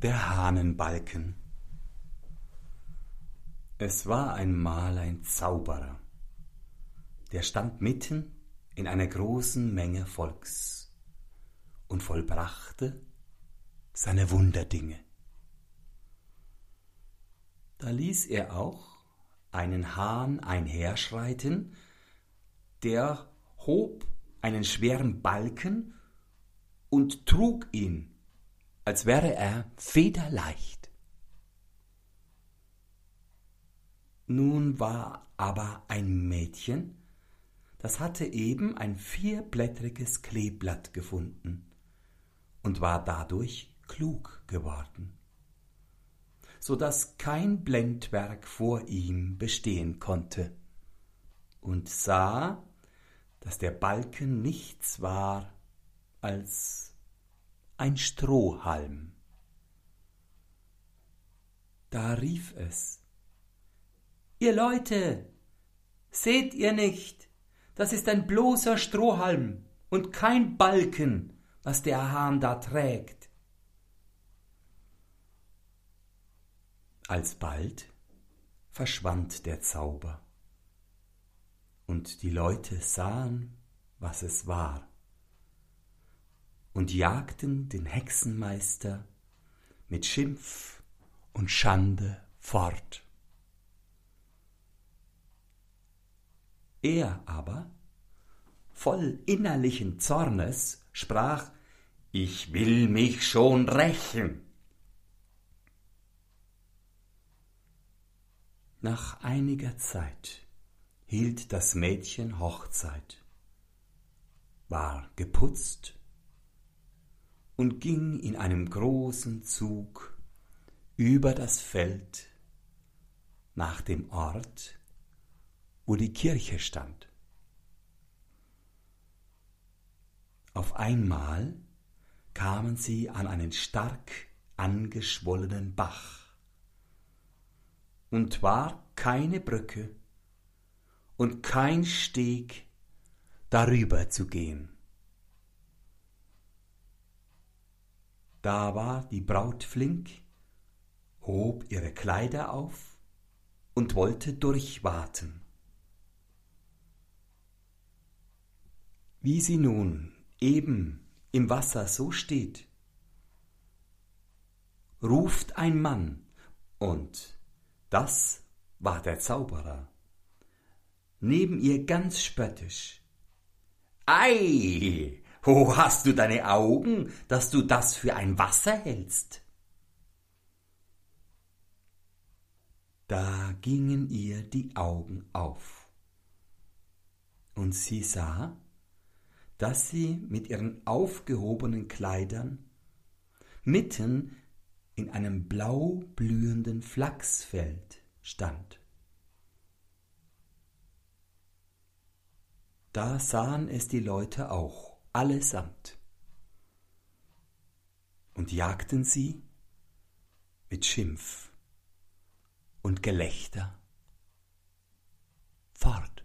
Der Hahnenbalken Es war einmal ein Zauberer, der stand mitten in einer großen Menge Volks und vollbrachte seine Wunderdinge. Da ließ er auch einen Hahn einherschreiten, der hob einen schweren Balken und trug ihn, als wäre er federleicht. Nun war aber ein Mädchen, das hatte eben ein vierblättriges Kleeblatt gefunden und war dadurch klug geworden, so dass kein Blendwerk vor ihm bestehen konnte, und sah, dass der Balken nichts war als ein Strohhalm. Da rief es Ihr Leute, seht ihr nicht, das ist ein bloßer Strohhalm und kein Balken, was der Hahn da trägt. Alsbald verschwand der Zauber, und die Leute sahen, was es war, und jagten den Hexenmeister mit Schimpf und Schande fort. Er aber, voll innerlichen Zornes, sprach Ich will mich schon rächen. Nach einiger Zeit hielt das Mädchen Hochzeit, war geputzt und ging in einem großen Zug über das Feld nach dem Ort, wo die Kirche stand. Auf einmal kamen sie an einen stark angeschwollenen Bach, und war keine Brücke und kein Steg darüber zu gehen. Da war die Braut flink, hob ihre Kleider auf und wollte durchwaten. Wie sie nun eben im Wasser so steht, ruft ein Mann, und das war der Zauberer, neben ihr ganz spöttisch. Ei, wo hast du deine Augen, dass du das für ein Wasser hältst? Da gingen ihr die Augen auf, und sie sah, dass sie mit ihren aufgehobenen Kleidern mitten in einem blau blühenden Flachsfeld stand. Da sahen es die Leute auch, allesamt, und jagten sie mit Schimpf und Gelächter fort.